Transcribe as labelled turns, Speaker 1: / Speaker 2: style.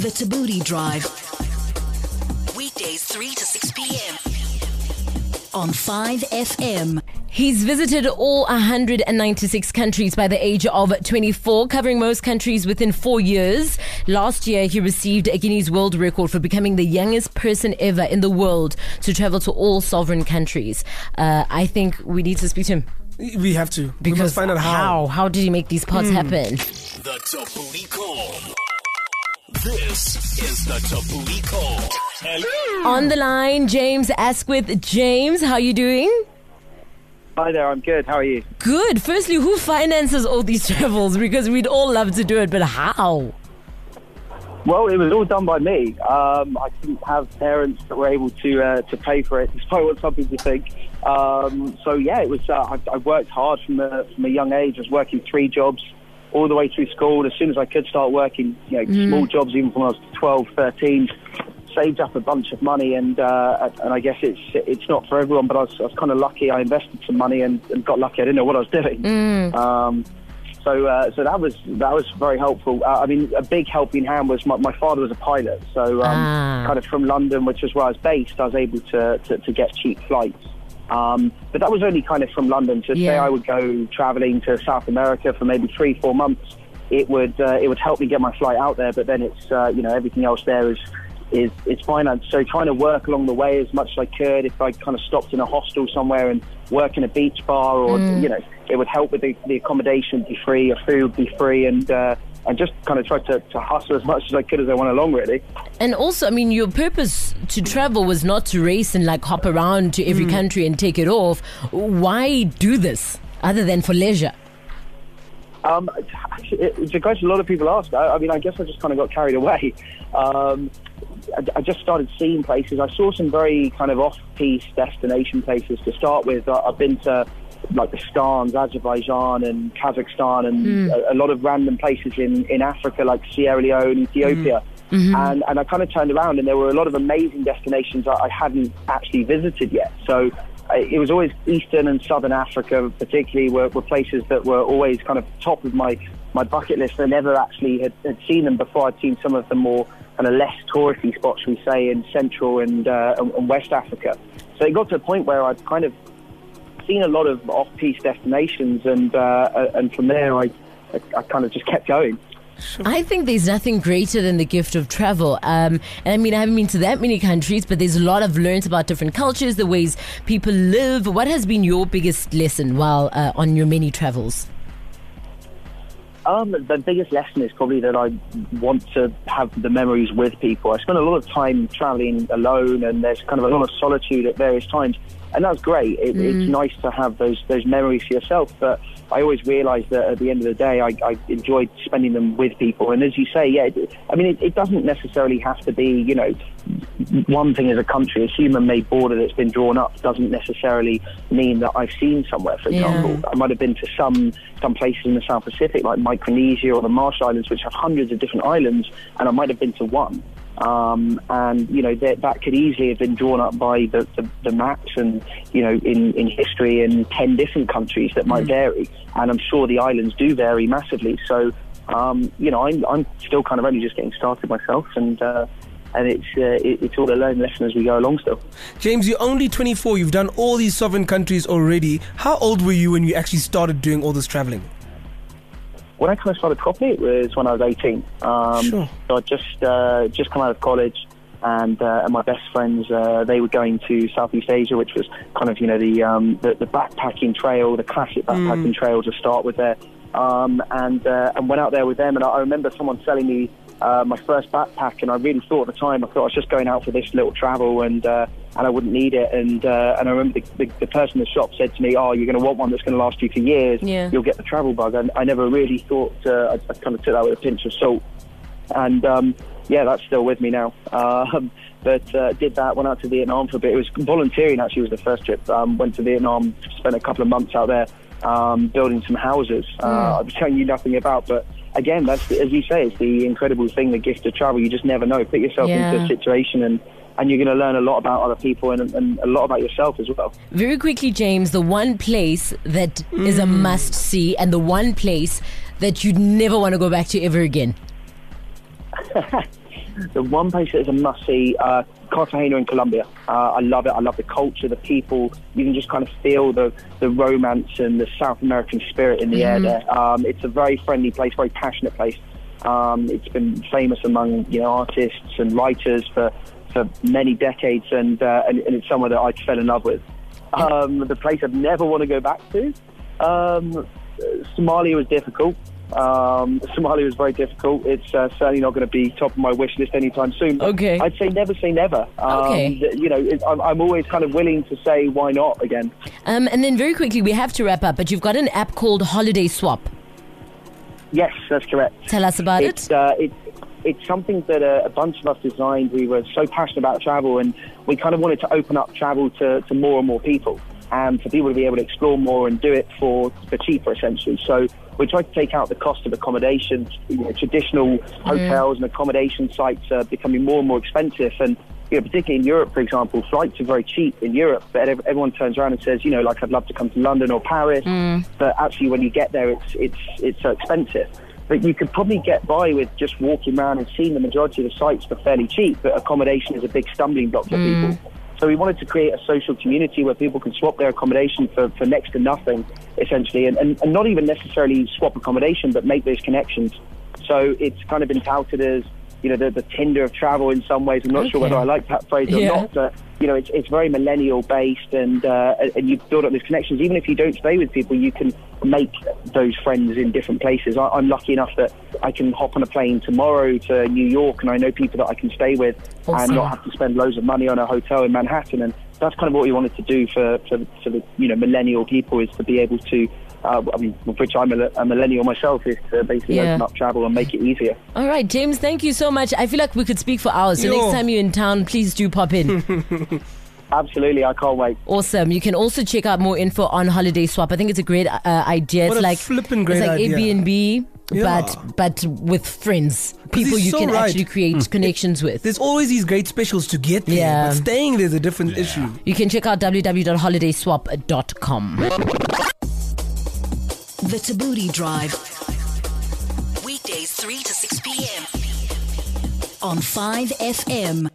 Speaker 1: The Tabooty Drive. Weekdays 3 to 6 p.m. on 5FM.
Speaker 2: He's visited all 196 countries by the age of 24, covering most countries within four years. Last year, he received a Guinness World Record for becoming the youngest person ever in the world to travel to all sovereign countries. Uh, I think we need to speak to him
Speaker 3: We have to. we
Speaker 2: because
Speaker 3: must find out how.
Speaker 2: how how did he make these parts happen?
Speaker 4: The Tabooty Call. This is the Tabooty Call. Hello.
Speaker 2: On the line, James Asquith. James, how you doing?
Speaker 5: Hi there, I'm good. How are you?
Speaker 2: Good. Firstly, who finances all these travels? Because we'd all love to do it, but how?
Speaker 5: Well, it was all done by me. Um, I didn't have parents that were able to uh, to pay for it, despite what some people think. Um, so yeah, it was. Uh, I, I worked hard from a, from a young age. I was working three jobs all the way through school. As soon as I could start working, you know, small jobs, even when I was 12, 13. Saved up a bunch of money, and uh, and I guess it's it's not for everyone, but I was, I was kind of lucky. I invested some money and, and got lucky. I didn't know what I was doing. Um, so, uh, so that was that was very helpful. Uh, I mean, a big helping hand was my, my father was a pilot, so um,
Speaker 2: Ah.
Speaker 5: kind of from London, which was where I was based, I was able to to, to get cheap flights. Um, but that was only kind of from London. So say I would go traveling to South America for maybe three, four months, it would uh, it would help me get my flight out there. But then it's uh, you know everything else there is is is finance. So trying to work along the way as much as I could. If I kind of stopped in a hostel somewhere and work in a beach bar, or you know, it would help with the, the accommodation be free, your food be free, and uh, and just kind of try to, to hustle as much as I could as I went along. Really.
Speaker 2: And also, I mean, your purpose to travel was not to race and like hop around to every country and take it off. Why do this other than for leisure?
Speaker 5: Um, it- it's a question a lot of people ask. I, I mean, I guess I just kind of got carried away. Um, I, I just started seeing places. I saw some very kind of off-piste destination places to start with. I, I've been to like the Stans, Azerbaijan, and Kazakhstan, and hmm. a, a lot of random places in, in Africa, like Sierra Leone, Ethiopia. Hmm. Mm-hmm. And, and I kind of turned around, and there were a lot of amazing destinations that I hadn't actually visited yet. So it was always Eastern and Southern Africa, particularly, were, were places that were always kind of top of my, my bucket list. I never actually had, had seen them before. I'd seen some of the more kind of less touristy spots, we say, in Central and, uh, and, and West Africa. So it got to a point where I'd kind of seen a lot of off-piste destinations, and uh, and from there I, I, I kind of just kept going.
Speaker 2: I think there's nothing greater than the gift of travel. Um, and I mean, I haven't been to that many countries, but there's a lot I've learned about different cultures, the ways people live. What has been your biggest lesson while uh, on your many travels?
Speaker 5: Um, the biggest lesson is probably that I want to have the memories with people. I spend a lot of time traveling alone, and there's kind of a lot of solitude at various times, and that's great. It, It's mm. nice to have those those memories for yourself, but I always realise that at the end of the day, I, I enjoyed spending them with people. And as you say, yeah, it, I mean, it, it doesn't necessarily have to be, you know, one thing as a country, a human-made border that's been drawn up doesn't necessarily mean that I've seen somewhere. For
Speaker 2: Yeah.
Speaker 5: example, I might have been to some some places in the South Pacific, like Micronesia or the Marshall Islands, which have hundreds of different islands, and I might have been to one. Um, and you know that that could easily have been drawn up by the, the, the maps and you know in, in history in ten different countries that might vary, and I'm sure the islands do vary massively. So um, you know I'm I'm still kind of only just getting started myself, and uh, and it's uh, it, it's all a learning lesson as we go along still.
Speaker 3: James, you're only 24. You've done all these sovereign countries already. How old were you when you actually started doing all this traveling?
Speaker 5: When I kind of started properly, it was when I was 18. Um,
Speaker 3: Sure.
Speaker 5: So I just uh, just come out of college, and uh, and my best friends uh, they were going to Southeast Asia, which was kind of you know the um, the, the backpacking trail, the classic backpacking trail to start with there, um, and uh, and went out there with them. And I, I remember someone selling me. Uh, my first backpack, and I really thought at the time I thought I was just going out for this little travel, and uh, and I wouldn't need it. And uh, and I remember the, the, the person in the shop said to me, "Oh, you're going to want one that's going to last you for years.
Speaker 2: Yeah.
Speaker 5: You'll get the travel bug." And I never really thought. Uh, I, I kind of took that with a pinch of salt, and um, yeah, that's still with me now. Um, but uh, did that, went out to Vietnam for a bit. It was volunteering actually. Was the first trip. Um, went to Vietnam, spent a couple of months out there um, building some houses. Uh, I was telling you nothing about, but. Again, that's as you say, it's the incredible thing, the gift of travel. You just never know. Put yourself
Speaker 2: Yeah.
Speaker 5: into a situation, and, and you're going to learn a lot about other people and, and a lot about yourself as well.
Speaker 2: Very quickly, James, the one place that is a mm. must see and the one place that you'd never want to go back to ever again?
Speaker 5: The one place that is a must see, uh, Cartagena in Colombia. Uh, I love it. I love the culture, the people. You can just kind of feel the, the romance and the South American spirit in the air there. Um, it's a very friendly place, very passionate place. Um, it's been famous among you know artists and writers for, for many decades, and, uh, and and it's somewhere that I fell in love with. Um, the place I'd never want to go back to. Um, Somalia was difficult. Um, Somalia was very difficult. It's uh, certainly not going to be top of my wish list anytime soon.
Speaker 2: Okay.
Speaker 5: I'd say never say never. Um,
Speaker 2: Okay.
Speaker 5: You know, it, I'm, I'm always kind of willing to say why not again.
Speaker 2: Um, and then very quickly, we have to wrap up, but you've got an app called Holiday Swap.
Speaker 5: Yes, that's correct.
Speaker 2: Tell us about
Speaker 5: it's,
Speaker 2: it.
Speaker 5: Uh, it, it's something that a, a bunch of us designed. We were so passionate about travel, and we kind of wanted to open up travel to, to more and more people, and for people to be able to explore more and do it for, for cheaper, essentially. So we try to take out the cost of accommodation. You know, traditional mm. hotels and accommodation sights are becoming more and more expensive, and you know, particularly in Europe, for example, flights are very cheap in Europe, but everyone turns around and says, you know, like I'd love to come to London or Paris, mm. but actually when you get there, it's it's it's so expensive. But you could probably get by with just walking around and seeing the majority of the sites for fairly cheap, but accommodation is a big stumbling block for mm. people. So we wanted to create a social community where people can swap their accommodation for, for next to nothing, essentially, and, and, and not even necessarily swap accommodation, but make those connections. So it's kind of been touted as, you know, the, the Tinder of travel in some ways. I'm not sure whether I like that phrase or not, but, you know, it's, it's very millennial based and, uh, and you build up these connections. Even if you don't stay with people, you can make those friends in different places. I, I'm lucky enough that I can hop on a plane tomorrow to New York and I know people that I can stay with
Speaker 2: Awesome.
Speaker 5: and not have to spend loads of money on a hotel in Manhattan. And that's kind of what we wanted to do for, for, for the you know millennial people is to be able to, uh, I mean, which I'm a, a millennial myself, is to basically
Speaker 2: Yeah.
Speaker 5: open up travel and make it easier.
Speaker 2: All right, James, thank you so much. I feel like we could speak for hours. So
Speaker 3: Yo.
Speaker 2: next time you're in town, please do pop in.
Speaker 5: Absolutely, I can't wait.
Speaker 2: awesome. You can also check out more info on Holiday Swap. I think it's a great uh, idea.
Speaker 3: What
Speaker 2: it's
Speaker 3: a
Speaker 2: like
Speaker 3: flippin' great
Speaker 2: it's like
Speaker 3: idea.
Speaker 2: Airbnb,
Speaker 3: Yeah.
Speaker 2: but but with friends, people you
Speaker 3: so
Speaker 2: can
Speaker 3: right.
Speaker 2: actually create connections with.
Speaker 3: There's always these great specials to get there,
Speaker 2: Yeah.
Speaker 3: but staying there's a different issue.
Speaker 2: You can check out www.holidayswap.com.
Speaker 1: The Tabooty Drive. Weekdays 3 to 6 p.m. on 5FM.